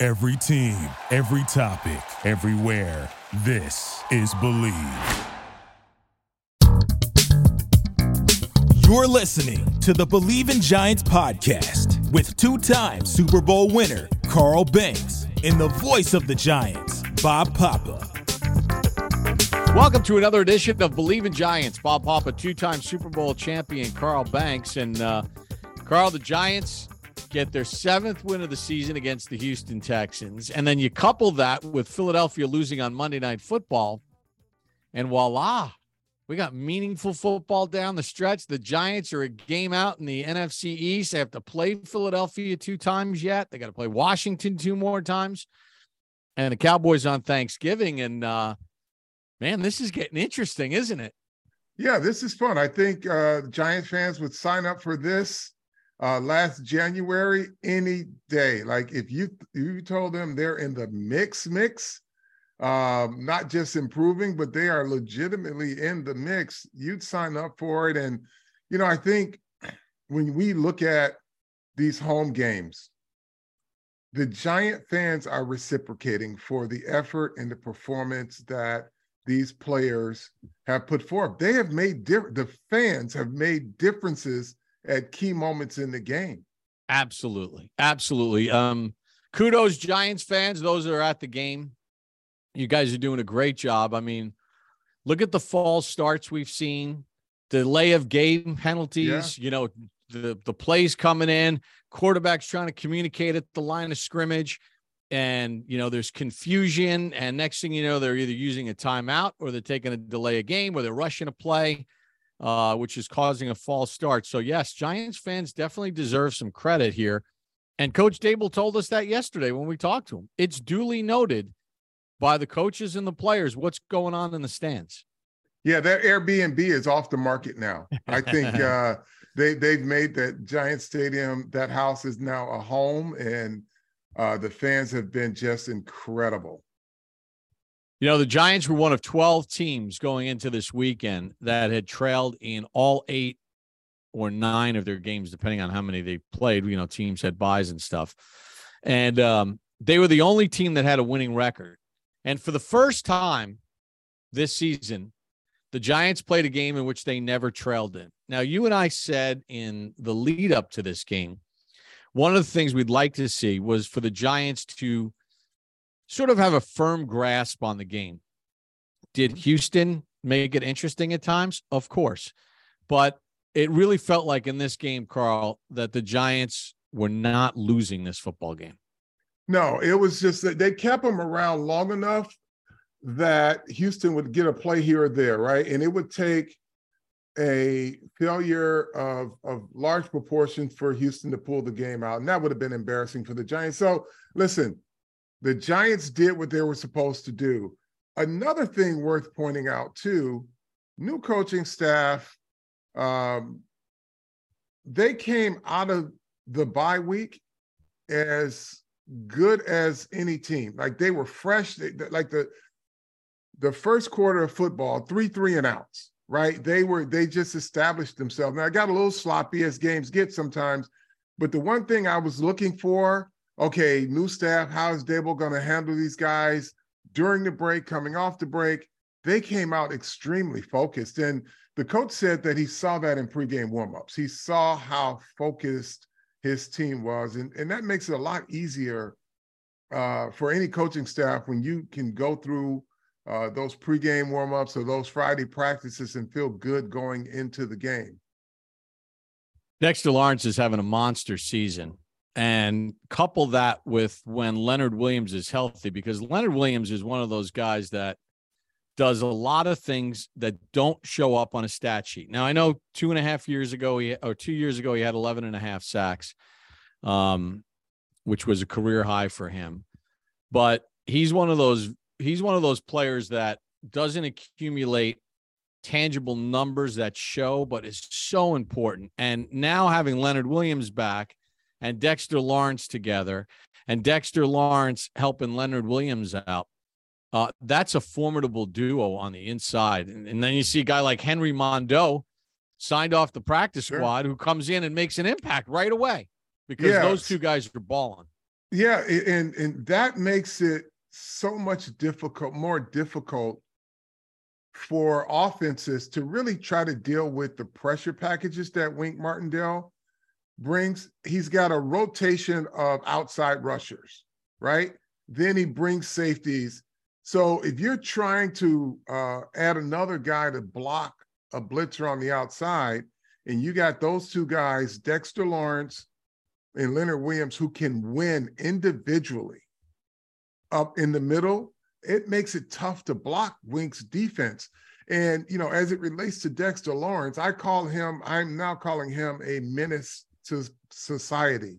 Every team, every topic, everywhere. This is Bleav. You're listening to the Bleav in Giants podcast with two time Super Bowl winner Carl Banks and the voice of the Giants, Bob Papa. Welcome to another edition of Bleav in Giants. Bob Papa, two time Super Bowl champion Carl Banks. And uh, Carl, the Giants get their seventh win of the season against the Houston Texans. And then you couple that with Philadelphia losing on Monday Night Football. And voila, we got meaningful football down the stretch. The Giants are a game out in the NFC East. They have to play Philadelphia two times yet. They got to play Washington two more times. And the Cowboys on Thanksgiving. And uh, man, this is getting interesting, isn't it? Yeah, this is fun. I think uh, Giants fans would sign up for this uh, last January any day. Like if you you told them they're in the mix mix, um, not just improving, but they are legitimately in the mix, you'd sign up for it. And you know, I think when we look at these home games, the Giant fans are reciprocating for the effort and the performance that these players have put forth. They have made different. The fans have made differences at key moments in the game. Absolutely. Absolutely. Um, kudos, Giants fans, those that are at the game. You guys are doing a great job. I mean, look at the false starts we've seen, delay of game penalties, yeah. you know, the, the plays coming in, quarterbacks trying to communicate at the line of scrimmage. And, you know, there's confusion. And next thing you know, they're either using a timeout or they're taking a delay a game or they're rushing a play uh, which is causing a false start. So, yes, Giants fans definitely deserve some credit here. And Coach Daboll told us that yesterday when we talked to him. It's duly noted by the coaches and the players what's going on in the stands. Yeah, that Airbnb is off the market now. I think uh, they they've made that Giant Stadium that house is now a home, and uh, the fans have been just incredible. You know, the Giants were one of 12 teams going into this weekend that had trailed in all eight or nine of their games, depending on how many they played. You know, teams had buys and stuff. And um, they were the only team that had a winning record. And for the first time this season, the Giants played a game in which they never trailed in. Now, you and I said in the lead up to this game, one of the things we'd like to see was for the Giants to sort of have a firm grasp on the game. Did mm-hmm. Houston make it interesting at times? Of course. But it really felt like in this game, Carl, that the Giants were not losing this football game. No, it was just that they kept them around long enough that Houston would get a play here or there, right? And it would take a failure of, of large proportions for Houston to pull the game out. And that would have been embarrassing for the Giants. So listen, the Giants did what they were supposed to do. Another thing worth pointing out, too, new coaching staff, um, they came out of the bye week as good as any team. Like they were fresh. They, like the the first quarter of football, three three and outs. Right? They were they just established themselves. Now I got a little sloppy as games get sometimes, but the one thing I was looking for okay, new staff, how is Daboll going to handle these guys during the break, coming off the break? They came out extremely focused. And the coach said that he saw that in pregame warmups. He saw how focused his team was. And, and that makes it a lot easier uh, for any coaching staff when you can go through uh, those pregame warmups or those Friday practices and feel good going into the game. Dexter Lawrence is having a monster season and couple that with when Leonard Williams is healthy, because Leonard Williams is one of those guys that does a lot of things that don't show up on a stat sheet. Now, I know two and a half years ago, he, or two years ago, he had 11 and a half sacks, um, which was a career high for him. but he's one of those he's one of those players that doesn't accumulate tangible numbers that show, but is so important. And now having Leonard Williams back and Dexter Lawrence together, and Dexter Lawrence helping Leonard Williams out, uh, that's a formidable duo on the inside. And, and, then you see a guy like Henry Mondeaux signed off the practice sure. squad who comes in and makes an impact right away because yes. those two guys are balling. Yeah, and and that makes it so much difficult, more difficult for offenses to really try to deal with the pressure packages that Wink Martindale brings. He's got a rotation of outside rushers, right? Then he brings safeties. So if you're trying to uh, add another guy to block a blitzer on the outside, and you got those two guys, Dexter Lawrence and Leonard Williams, who can win individually up in the middle, it makes it tough to block Wink's defense. And, you know, as it relates to Dexter Lawrence, I call him, I'm now calling him a menace to society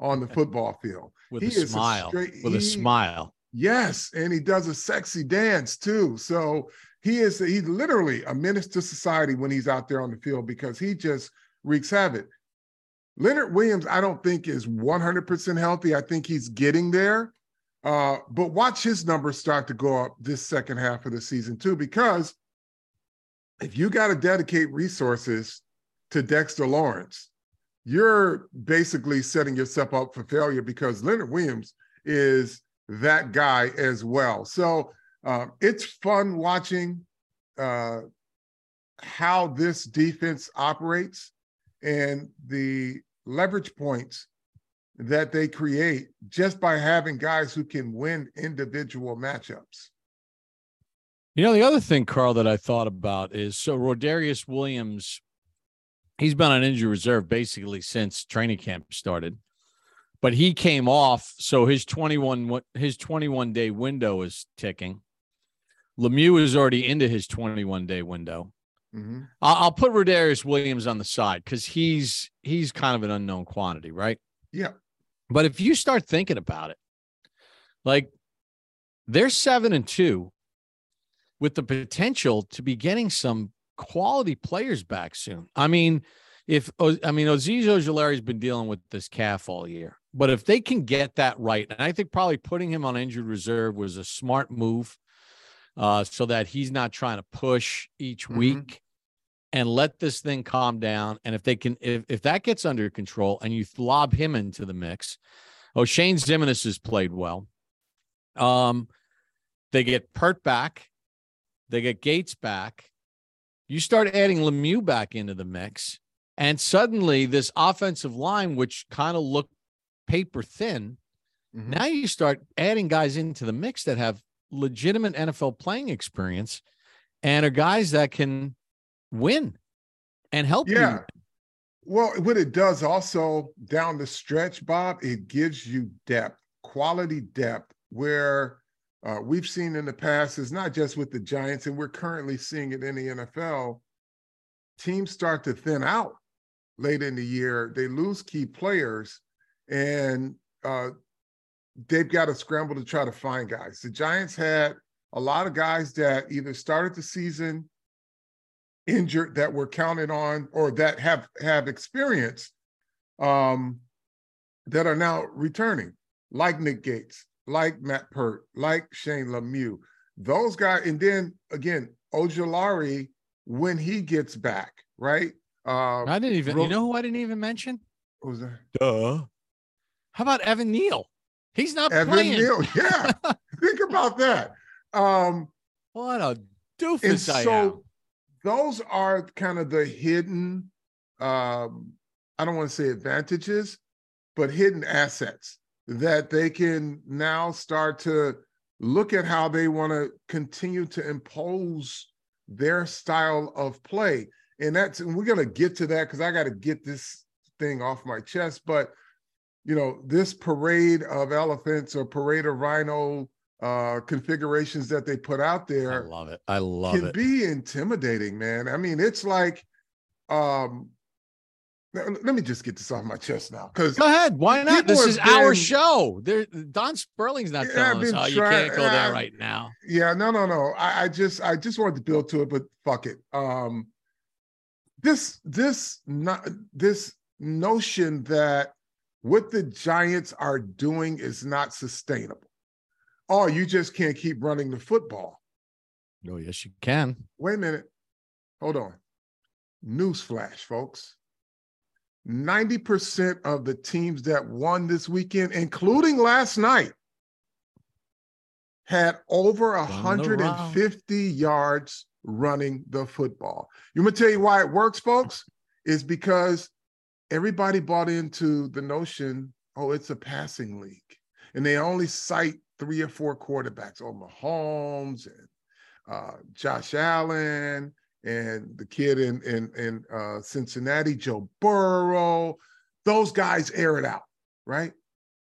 on the football field. with he a smile. A straight, with he, a smile. Yes. And he does a sexy dance too. So he is, he's literally a menace to society when he's out there on the field because he just wreaks havoc. Leonard Williams, I don't think is 100% healthy. I think he's getting there. Uh, but watch his numbers start to go up this second half of the season too, because if you got to dedicate resources to Dexter Lawrence, you're basically setting yourself up for failure because Leonard Williams is that guy as well. So uh, it's fun watching uh, how this defense operates and the leverage points that they create just by having guys who can win individual matchups. You know, the other thing, Carl, that I thought about is so Rodarius Williams, he's been on injury reserve basically since training camp started, but he came off. So his 21, his 21 day window is ticking. Lemieux is already into his 21 day window. Mm-hmm. I'll, put Rodarius Williams on the side because he's he's kind of an unknown quantity, right? Yeah. But if you start thinking about it, like they're seven and two with the potential to be getting some quality players back soon. I mean, if I mean Azeez Ojulari's been dealing with this calf all year, but if they can get that right, and I think probably putting him on injured reserve was a smart move, uh, so that he's not trying to push each mm-hmm. week and let this thing calm down. And if they can, if if that gets under control and you lob him into the mix, oh Shane Ximines has played well. Um, they get Peart back they get Gates back. You start adding Lemieux back into the mix. And suddenly, this offensive line, which kind of looked paper thin, mm-hmm. now you start adding guys into the mix that have legitimate NFL playing experience and are guys that can win and help yeah. you. Well, what it does also down the stretch, Bob, it gives you depth, quality depth, where uh, we've seen in the past is not just with the Giants, and we're currently seeing it in the NFL. Teams start to thin out late in the year. They lose key players, and uh, they've got to scramble to try to find guys. The Giants had a lot of guys that either started the season injured that were counted on or that have have experience um, that are now returning, like Nick Gates, like Matt Peart, like Shane Lemieux. Those guys, and then again, Ojulari when he gets back, right? Uh, I didn't even. Ro- you know who I didn't even mention? Who was that? Duh. How about Evan Neal? He's not Evan playing. Neal, yeah. Think about that. Um, what a doofus I so am. Those are kind of the hidden. Um, I don't want to say advantages, but hidden assets that they can now start to look at how they want to continue to impose their style of play. And that's and we're gonna get to that because I got to get this thing off my chest. But you know, this parade of elephants or parade of rhino uh configurations that they put out there. I love it. I love can it. be intimidating, man. I mean, it's like um let me just get this off my chest now. Because go ahead, why not? This is been, our show. There, Don Sperling's not telling us, "Oh, you can't go there right now." Yeah, no, no, no. I, I, just, I just wanted to build to it, but fuck it. Um, this, this, not this notion that what the Giants are doing is not sustainable. Oh, you just can't keep running the football. Oh, yes, you can. Wait a minute. Hold on. Newsflash, folks. 90% of the teams that won this weekend, including last night, had over 150 yards running the football. You want to tell you why it works, folks? Is because everybody bought into the notion, oh, it's a passing league. And they only cite three or four quarterbacks, oh, Mahomes and uh, Josh Allen and the kid in in in uh, Cincinnati, Joe Burrow. Those guys air it out, right?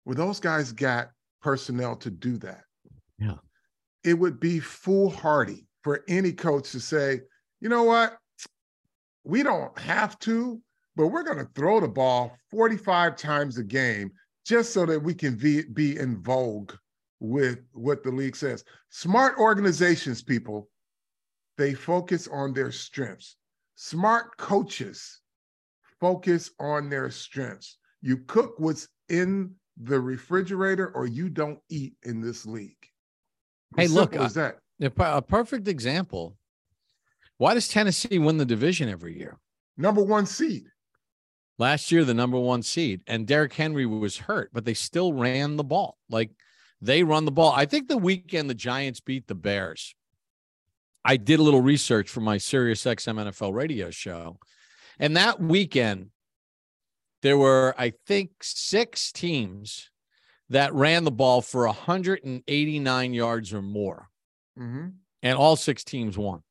Well, those guys got personnel to do that. Yeah, it would be foolhardy for any coach to say, you know what, we don't have to, but we're going to throw the ball 45 times a game just so that we can be, be in vogue with what the league says. Smart organizations, people, they focus on their strengths. Smart coaches focus on their strengths. You cook what's in the refrigerator or you don't eat in this league. Hey, look, is that a perfect example. Why does Tennessee win the division every year? Number one seed. Last year, the number one seed, and Derrick Henry was hurt, but they still ran the ball. Like they run the ball. I think the weekend the Giants beat the Bears I did a little research for my Sirius XM NFL radio show. And that weekend, there were, I think, six teams that ran the ball for 189 yards or more. Mm-hmm. And all six teams won.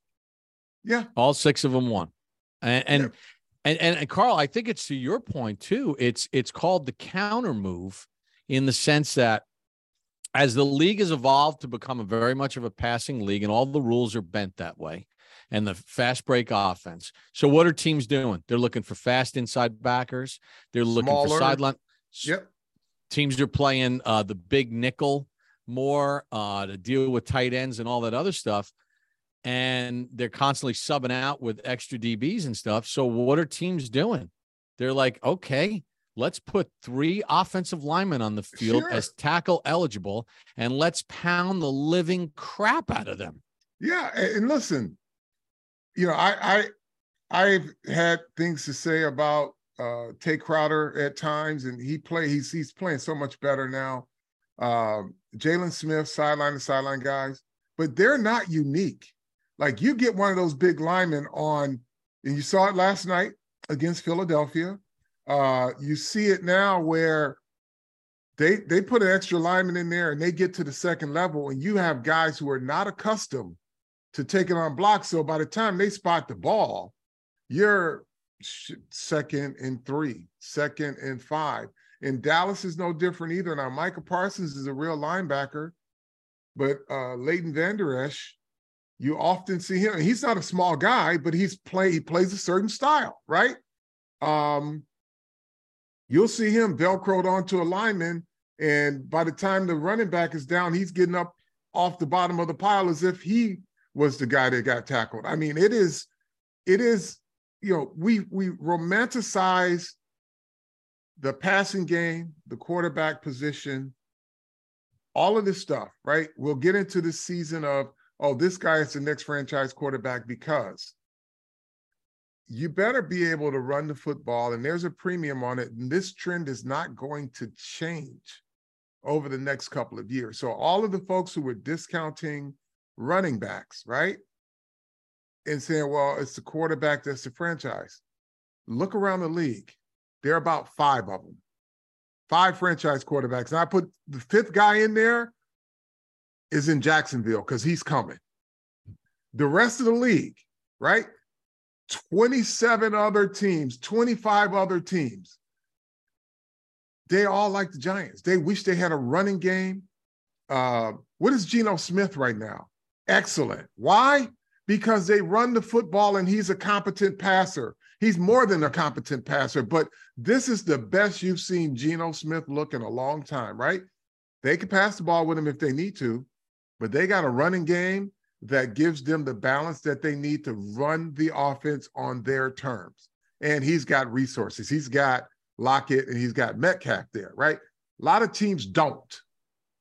Yeah. All six of them won. And, and, yeah. and, and, and Carl, I think it's to your point too. It's, it's called the counter move in the sense that as the league has evolved to become a very much of a passing league and all the rules are bent that way and the fast break offense. So what are teams doing? They're looking for fast inside backers. They're looking Smaller. for sideline. Yep. Teams are playing uh, the big nickel more uh, to deal with tight ends and all that other stuff. And they're constantly subbing out with extra DBs and stuff. So what are teams doing? They're like, okay, let's put three offensive linemen on the field sure. as tackle eligible and let's pound the living crap out of them. Yeah, and listen, you know, I I I've had things to say about uh Tae Crowder at times, and he play he's he's playing so much better now. Um, Jaylon Smith, sideline to sideline guys, but they're not unique. Like you get one of those big linemen on, and you saw it last night against Philadelphia. Uh, you see it now where they they put an extra lineman in there and they get to the second level, and you have guys who are not accustomed to taking on blocks. So by the time they spot the ball, you're second and three, second and five. And Dallas is no different either. Now, Micah Parsons is a real linebacker, but uh, Leighton Vander Esch, you often see him. He's not a small guy, but he's play he plays a certain style, right? Um, You'll see him velcroed onto a lineman, and by the time the running back is down, he's getting up off the bottom of the pile as if he was the guy that got tackled. I mean, it is, it is, you know, we we romanticize the passing game, the quarterback position, all of this stuff, right? We'll get into the season of, oh, this guy is the next franchise quarterback because you better be able to run the football, and there's a premium on it. And this trend is not going to change over the next couple of years. So, all of the folks who were discounting running backs, right? And saying, well, it's the quarterback that's the franchise. Look around the league. There are about five of them, five franchise quarterbacks. And I put the fifth guy in there is in Jacksonville because he's coming. The rest of the league, right? 27 other teams, 25 other teams. They all like the Giants. They wish they had a running game. Uh, what is Geno Smith right now? Excellent. Why? Because they run the football and he's a competent passer. he's more than a competent passer, but this is the best you've seen Geno Smith look in a long time, right? They can pass the ball with him if they need to, but they got a running game that gives them the balance that they need to run the offense on their terms. And he's got resources. He's got Lockett and he's got Metcalf there, right? A lot of teams don't.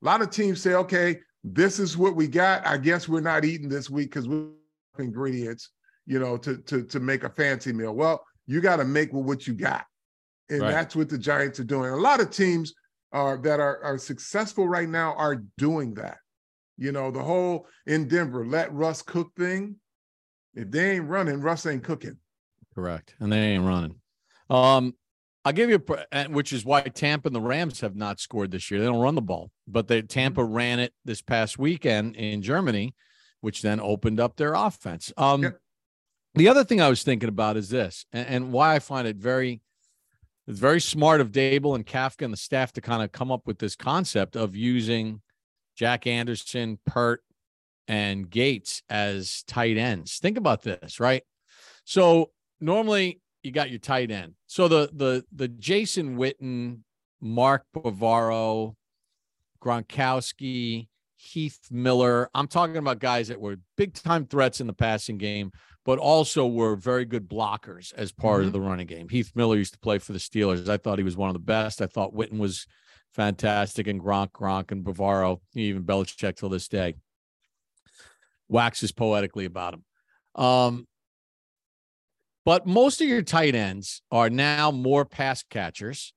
A lot of teams say, okay, this is what we got. I guess we're not eating this week because we have ingredients, you know, to to to make a fancy meal. Well, you got to make with what you got. And right. that's what the Giants are doing. A lot of teams are that are, are successful right now are doing that. You know, the whole in Denver, let Russ cook thing. If they ain't running, Russ ain't cooking. Correct. And they ain't running. Um, I'll give you, a, which is why Tampa and the Rams have not scored this year. They don't run the ball, but they Tampa mm-hmm. ran it this past weekend in Germany, which then opened up their offense. Um, yep. The other thing I was thinking about is this, and, and why I find it very, it's very smart of Daboll and Kafka and the staff to kind of come up with this concept of using Jack Anderson, Peart, and Gates as tight ends. Think about this, right? So normally you got your tight end. So the the the Jason Witten, Mark Bavaro, Gronkowski, Heath Miller. I'm talking about guys that were big time threats in the passing game, but also were very good blockers as part mm-hmm. of the running game. Heath Miller used to play for the Steelers. I thought he was one of the best. I thought Witten was fantastic, and Gronk, Gronk, and Bavaro, even Belichick till this day waxes poetically about him. Um, but most of your tight ends are now more pass catchers.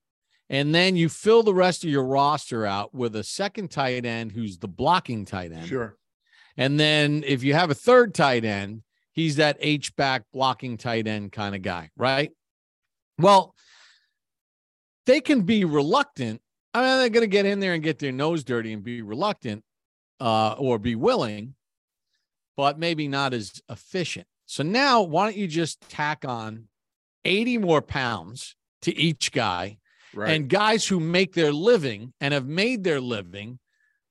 And then you fill the rest of your roster out with a second tight end who's the blocking tight end. Sure. And then if you have a third tight end, he's that H back blocking tight end kind of guy, right? Well, they can be reluctant. I mean, they're going to get in there and get their nose dirty and be reluctant uh, or be willing, but maybe not as efficient. So now, why don't you just tack on 80 more pounds to each guy? Right. And guys who make their living and have made their living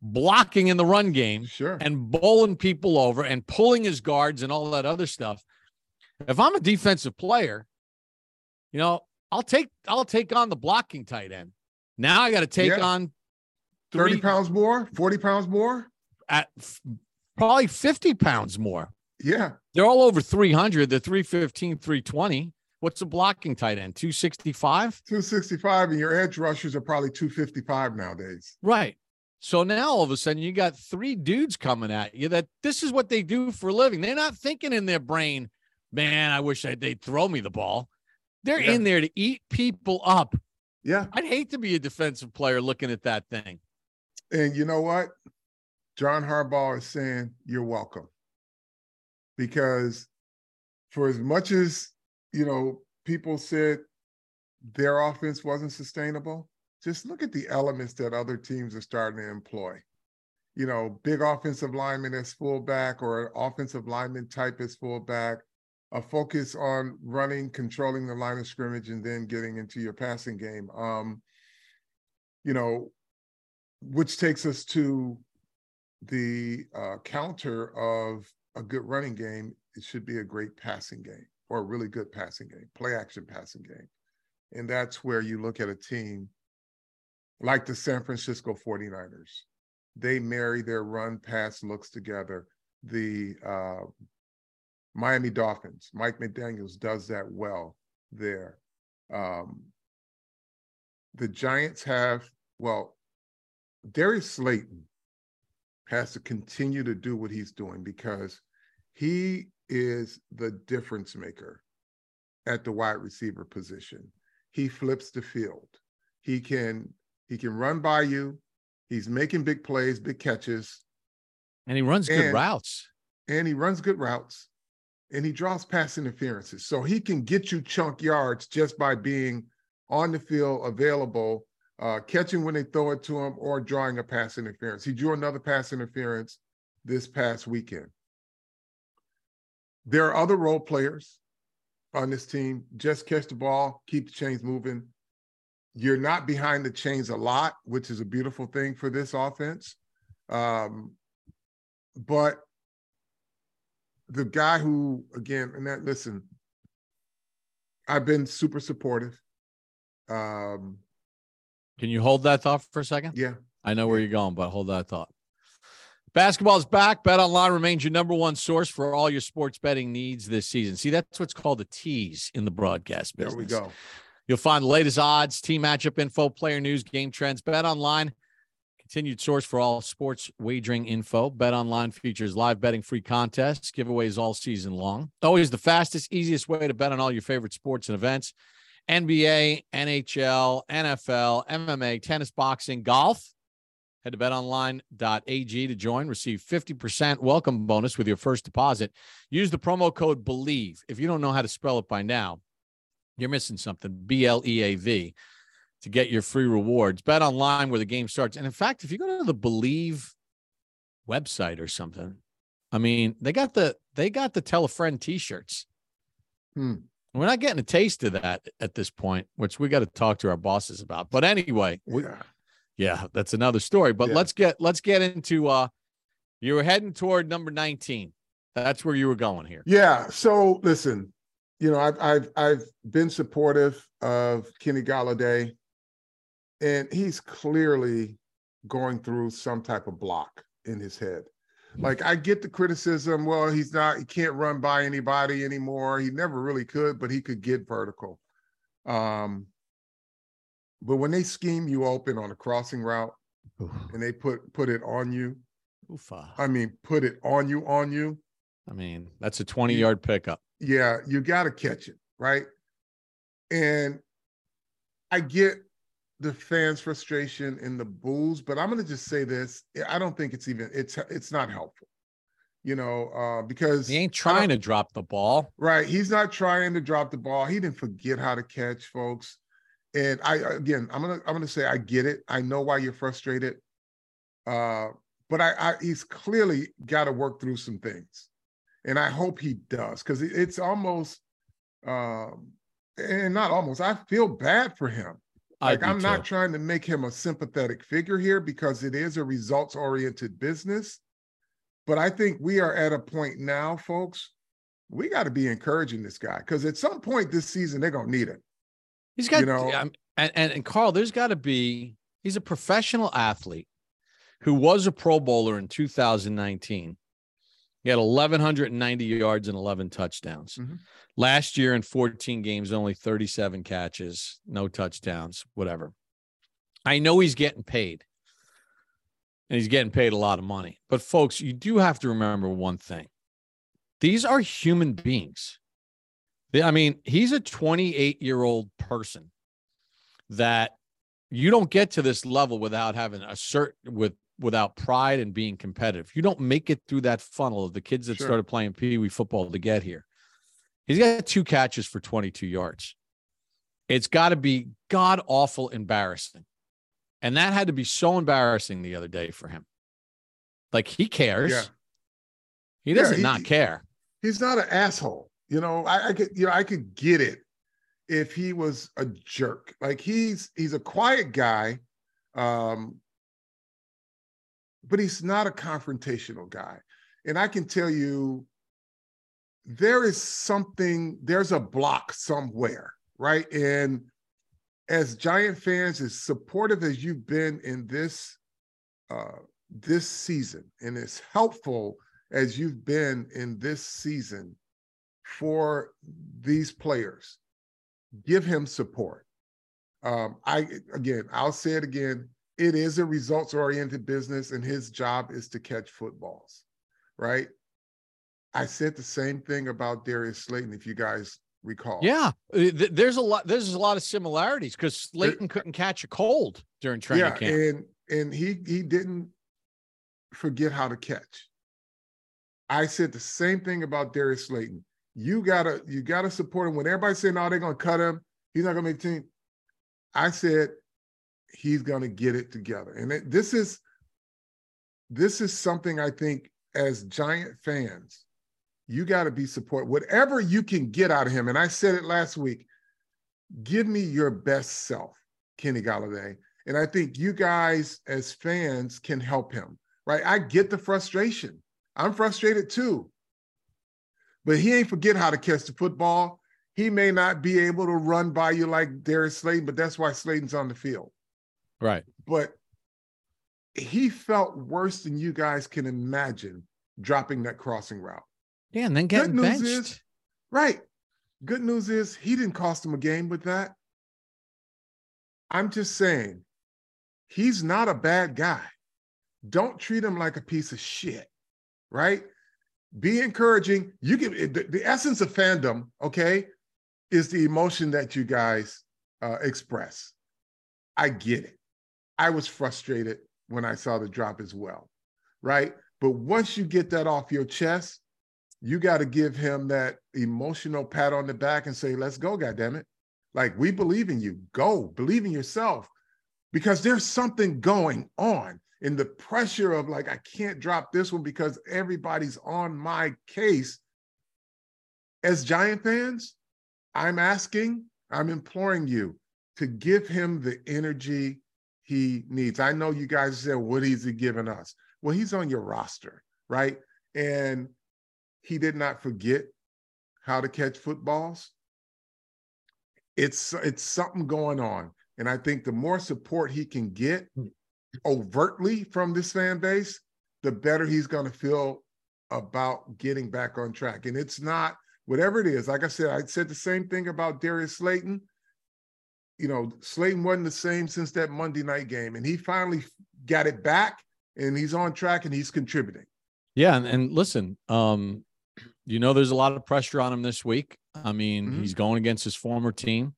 blocking in the run game sure. and bowling people over and pulling his guards and all that other stuff. If I'm a defensive player, you know, I'll take I'll take on the blocking tight end. Now I got to take yeah. on three, 30 pounds more, 40 pounds more, at f- probably 50 pounds more. Yeah. They're all over 300. They're 315, 320. What's the blocking tight end? 265? 265. And your edge rushers are probably 255 nowadays. Right. So now all of a sudden you got three dudes coming at you that this is what they do for a living. They're not thinking in their brain, man, I wish they'd throw me the ball. They're yeah. in there to eat people up. Yeah. I'd hate to be a defensive player looking at that thing. And you know what? John Harbaugh is saying, you're welcome because for as much as you know people said their offense wasn't sustainable just look at the elements that other teams are starting to employ you know big offensive lineman as fullback or offensive lineman type as fullback a focus on running controlling the line of scrimmage and then getting into your passing game um you know which takes us to the uh, counter of a good running game, it should be a great passing game or a really good passing game, play action passing game. And that's where you look at a team like the San Francisco 49ers. They marry their run pass looks together. The uh, Miami Dolphins, Mike McDaniels does that well there. Um, the Giants have, well, Darius Slayton has to continue to do what he's doing because he is the difference maker at the wide receiver position. He flips the field. He can he can run by you. He's making big plays, big catches. And he runs good routes. And he runs good routes. And he draws pass interferences. So he can get you chunk yards just by being on the field, available, uh, catching when they throw it to him, or drawing a pass interference. He drew another pass interference this past weekend. There are other role players on this team. Just catch the ball, keep the chains moving. You're not behind the chains a lot, which is a beautiful thing for this offense. Um, but the guy who, again, and that listen, I've been super supportive. Um, Can you hold that thought for a second? yeah, I know where you're going, but hold that thought. Basketball is back. Bet Online remains your number one source for all your sports betting needs this season. See, that's what's called a tease in the broadcast business. there we go. You'll find the latest odds, team matchup info, player news, game trends. Bet Online, continued source for all sports wagering info. Bet Online features live betting free contests, giveaways all season long. Always the fastest, easiest way to bet on all your favorite sports and events. NBA, NHL, NFL, MMA, tennis, boxing, golf. Head to betonline.ag to join. Receive 50% welcome bonus with your first deposit. Use the promo code BLEAV. If you don't know how to spell it by now, you're missing something. B L E A V to get your free rewards. Bet online where the game starts. And in fact, if you go to the Bleav website or something, I mean, they got the they got the tell a friend t-shirts. Hmm. We're not getting a taste of that at this point, which we got to talk to our bosses about. But anyway, we, Yeah. yeah, that's another story. But Yeah. let's get let's get into uh you were heading toward number 19. That's where you were going here. Yeah. So listen, you know, I've I've I've been supportive of Kenny Golladay, and he's clearly going through some type of block in his head. Like I get the criticism. Well, he's not. He can't run by anybody anymore. He never really could, but he could get vertical. Um, but when they scheme you open on a crossing route and they put put it on you, Oofa. I mean, put it on you on you. I mean, that's a 20 yard pickup. yeah, you got to catch it, right? And I get the fans' frustration and the boos, but I'm going to just say this: I don't think it's even it's it's not helpful, you know, uh, because He ain't trying to drop the ball. Right, he's not trying to drop the ball. He didn't forget how to catch, folks. And I again, I'm gonna I'm gonna say I get it. I know why you're frustrated, uh, but I, I he's clearly got to work through some things, and I hope he does because it's almost, um, and not almost. I feel bad for him. Like I'm not too. trying to make him a sympathetic figure here because it is a results oriented business, but I think we are at a point now, folks. We got to be encouraging this guy because at some point this season they're gonna need it. He's got, you know- um, and, and, and Carl, there's got to be, he's a professional athlete who was a Pro Bowler in 2019. He had 1,190 yards and 11 touchdowns. Mhm. Last year in 14 games, only 37 catches, no touchdowns, whatever. I know he's getting paid and he's getting paid a lot of money. But folks, you do have to remember one thing these are human beings. They- I mean, he's a 28 year old person that you don't get to this level without having a certain with without pride and being competitive. You don't make it through that funnel of the kids that Sure. started playing Pee Wee football to get here. He's got two catches for 22 yards. It's got to be god awful embarrassing. And that had to be so embarrassing the other day for him. Like he cares. Yeah. He doesn't he- not care. He's not an asshole. You know, I, I could, you know, I could get it if he was a jerk. Like he's he's a quiet guy, um, but he's not a confrontational guy. And I can tell you, there is something. There's a block somewhere, right? And as Giant fans, as supportive as you've been in this uh, this season, and as helpful as you've been in this season for these players, give him support. Um, I again, I'll say it again. It is a results-oriented business, and his job is to catch footballs, right? I said the same thing about Darius Slayton, if you guys recall. Yeah, uh, there's a lot. There's a lot of similarities because Slayton couldn't catch a cold during training yeah, camp. and and he he didn't forget how to catch. I said the same thing about Darius Slayton. You gotta you gotta support him when everybody's saying, "Oh, they're gonna cut him. He's not gonna make the team." I said he's gonna get it together, and it, this is this is something I think as Giant fans, you got to be support whatever you can get out of him. And I said it last week. Give me your best self, Kenny Golladay. And I think you guys as fans can help him, right? I get the frustration. I'm frustrated too. But he ain't forget how to catch the football. he may not be able to run by you like Darius Slayton, but that's why Slayton's on the field. Right. But he felt worse than you guys can imagine dropping that crossing route. Yeah, and then getting Good news benched. is, right. Good news is he didn't cost him a game with that. I'm just saying, he's not a bad guy. Don't treat him like a piece of shit, right? Be encouraging. You can the, the essence of fandom, okay, is the emotion that you guys uh, express. I get it. I was frustrated when I saw the drop as well, right? But once you get that off your chest, you got to give him that emotional pat on the back and say, "Let's go, goddammit. Like we believe in you. Go, believe in yourself." Because there's something going on in the pressure of like, I can't drop this one because everybody's on my case. As Giant fans, I'm asking, I'm imploring you to give him the energy he needs. I know you guys said, what is he giving us? Well, he's on your roster, right? And he did not forget how to catch footballs. It's it's something going on. And I think the more support he can get overtly from this fan base, the better he's going to feel about getting back on track. And it's not whatever it is. Like I said, I said the same thing about Darius Slayton. You know, Slayton wasn't the same since that Monday night game, and he finally got it back, and he's on track and he's contributing. Yeah, and, and listen, um, you know, there's a lot of pressure on him this week. I mean, Mhm. he's going against his former team.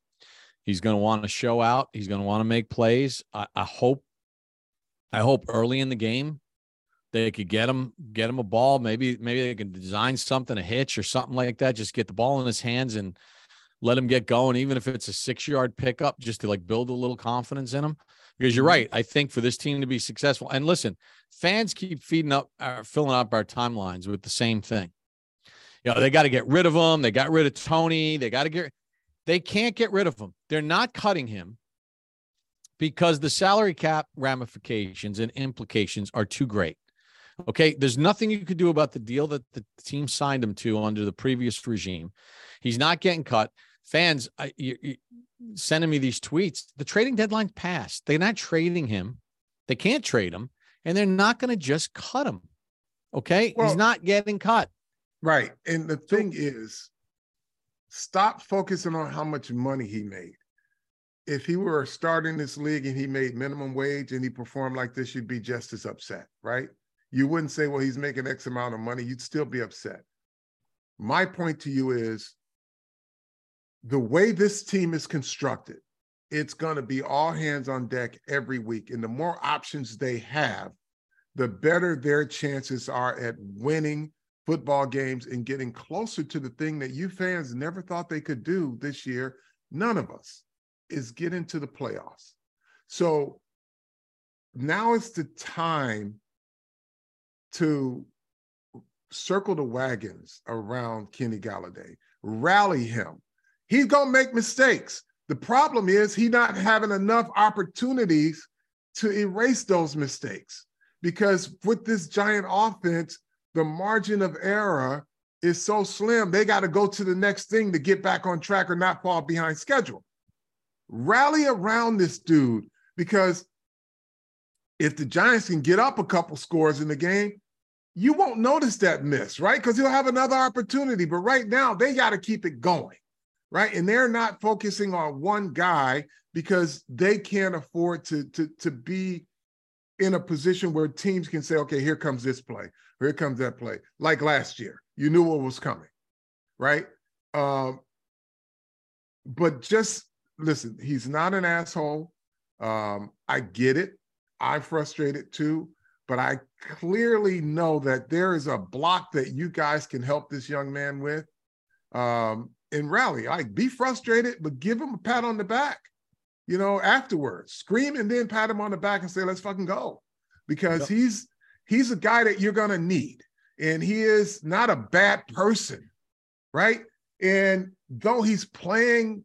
He's going to want to show out. He's going to want to make plays. I, I hope, I hope early in the game they could get him, get him a ball. Maybe, maybe they can design something, a hitch or something like that. Just get the ball in his hands and let him get going, even if it's a six yard pickup, just to like build a little confidence in him. Because you're Mhm. right. I think for this team to be successful, and listen, fans keep feeding up, uh, filling up our timelines with the same thing. You know, they got to get rid of him. They got rid of Tony. They got to get, they can't get rid of him. They're not cutting him because the salary cap ramifications and implications are too great. Okay. There's nothing you could do about the deal that the team signed him to under the previous regime. He's not getting cut. Fans, I, you, you, sending me these tweets. The trading deadline passed. They're not trading him. They can't trade him, and they're not going to just cut him. Okay. Well- He's not getting cut. Right. And the thing is, stop focusing on how much money he made. If he were starting this league and he made minimum wage and he performed like this, you'd be just as upset, right? You wouldn't say, well, he's making X amount of money. You'd still be upset. My point to you is the way this team is constructed, it's going to be all hands on deck every week. And the more options they have, the better their chances are at winning football games and getting closer to the thing that you fans never thought they could do this year. None of us is get into the playoffs. So now is the time to circle the wagons around Kenny Golladay, rally him. He's gonna make mistakes. The problem is he not having enough opportunities to erase those mistakes because with this giant offense, the margin of error is so slim, they got to go to the next thing to get back on track or not fall behind schedule. Rally around this dude because if the Giants can get up a couple scores in the game, you won't notice that miss, right? Because he'll have another opportunity. But right now, they got to keep it going, right? And they're not focusing on one guy because they can't afford to, to, to be in a position where teams can say, okay, here comes this play, here comes that play. Like last year, you knew what was coming, right? Um, but just listen, he's not an asshole. Um, I get it. I'm frustrated too, but I clearly know that there is a block that you guys can help this young man with. Um, and rally, like be frustrated, but give him a pat on the back you know, afterwards. Scream and then pat him on the back and say, let's fucking go. Because Yep. he's he's a guy that you're gonna need. And he is not a bad person, right? And though he's playing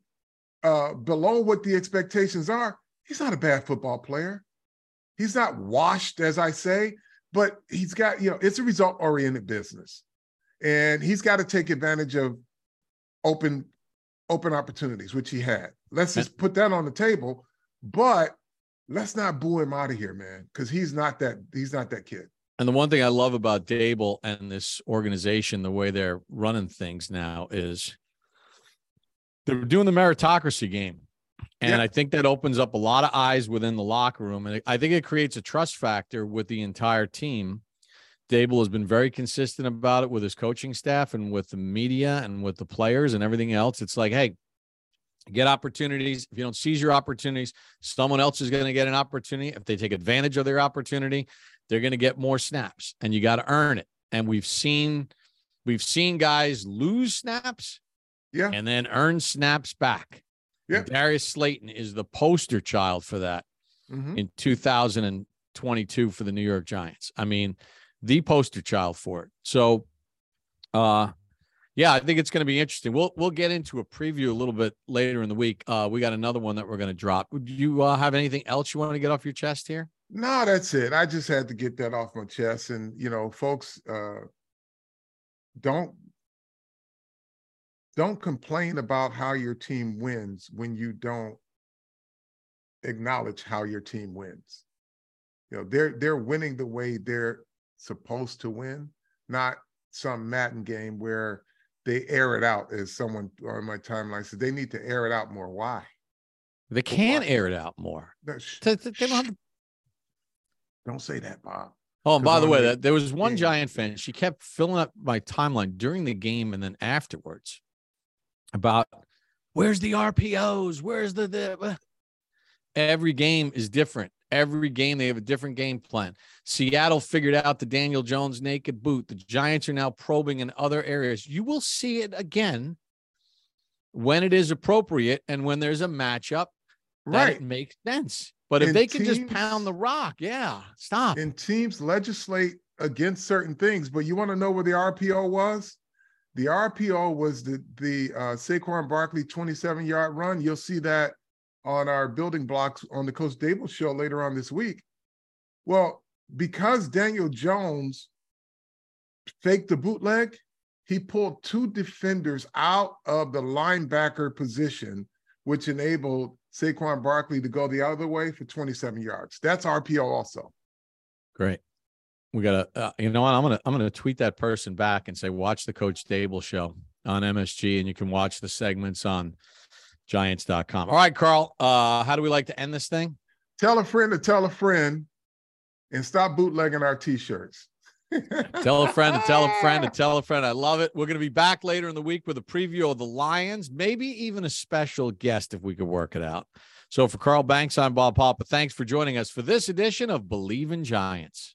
uh below what the expectations are, he's not a bad football player. He's not washed, as I say, but he's got, you know, it's a result-oriented business. And he's got to take advantage of open open opportunities, which he had. Let's just put that on the table. But let's not boo him out of here, man, because he's not that he's not that kid. And the one thing I love about Daboll and this organization, the way they're running things now, is they're doing the meritocracy game. And yeah. I think that opens up a lot of eyes within the locker room. And I think it creates a trust factor with the entire team. Daboll has been very consistent about it with his coaching staff and with the media and with the players and everything else. It's like, hey, get opportunities. If you don't seize your opportunities, someone else is going to get an opportunity. If they take advantage of their opportunity, they're going to get more snaps and you got to earn it. And we've seen we've seen guys lose snaps yeah. and then earn snaps back. Yeah. Darius Slayton is the poster child for that mm-hmm. in 2022 for the New York Giants. I mean, the poster child for it. So uh yeah, I think it's going to be interesting. We'll we'll get into a preview a little bit later in the week. Uh, we got another one that we're going to drop. Do you uh, have anything else you want to get off your chest here? No, that's it. I just had to get that off my chest. And you know, folks, uh, don't don't complain about how your team wins when you don't acknowledge how your team wins. You know, they're they're winning the way they're supposed to win, not some Madden game where they air it out, as someone on my timeline said. They need to air it out more. Why? They can Why? air it out more. No, sh- they don't have don't say that, Bob. Oh, and by the way, that there was one Giant fan. She kept filling up my timeline during the game and then afterwards about where's the RPOs? Where's the, the uh? every game is different. Every game they have a different game plan. Seattle figured out the Daniel Jones naked boot. The Giants are now probing in other areas. You will see it again when it is appropriate and when there's a matchup right. makes sense. But if and they can teams, just pound the rock, yeah, stop. And teams legislate against certain things, but you want to know where the RPO was? The RPO was the the uh, Saquon Barkley 27 yard run. You'll see that on our building blocks on the Coach Daboll show later on this week. Well, because Daniel Jones faked the bootleg, he pulled two defenders out of the linebacker position, which enabled Saquon Barkley to go the other way for 27 yards. That's RPO also. Great. We got to, uh, you know what? I'm to, I'm to tweet that person back and say, watch the Coach Daboll show on MSG and you can watch the segments on giants.com. All right, Carl, uh, how do we like to end this thing? Tell a friend to tell a friend and stop bootlegging our t-shirts. tell a friend to tell a friend to tell a friend. I love it. We're going to be back later in the week with a preview of the Lions, maybe even a special guest if we could work it out. So for Carl Banks, I'm Bob Papa. Thanks for joining us for this edition of Bleav in Giants.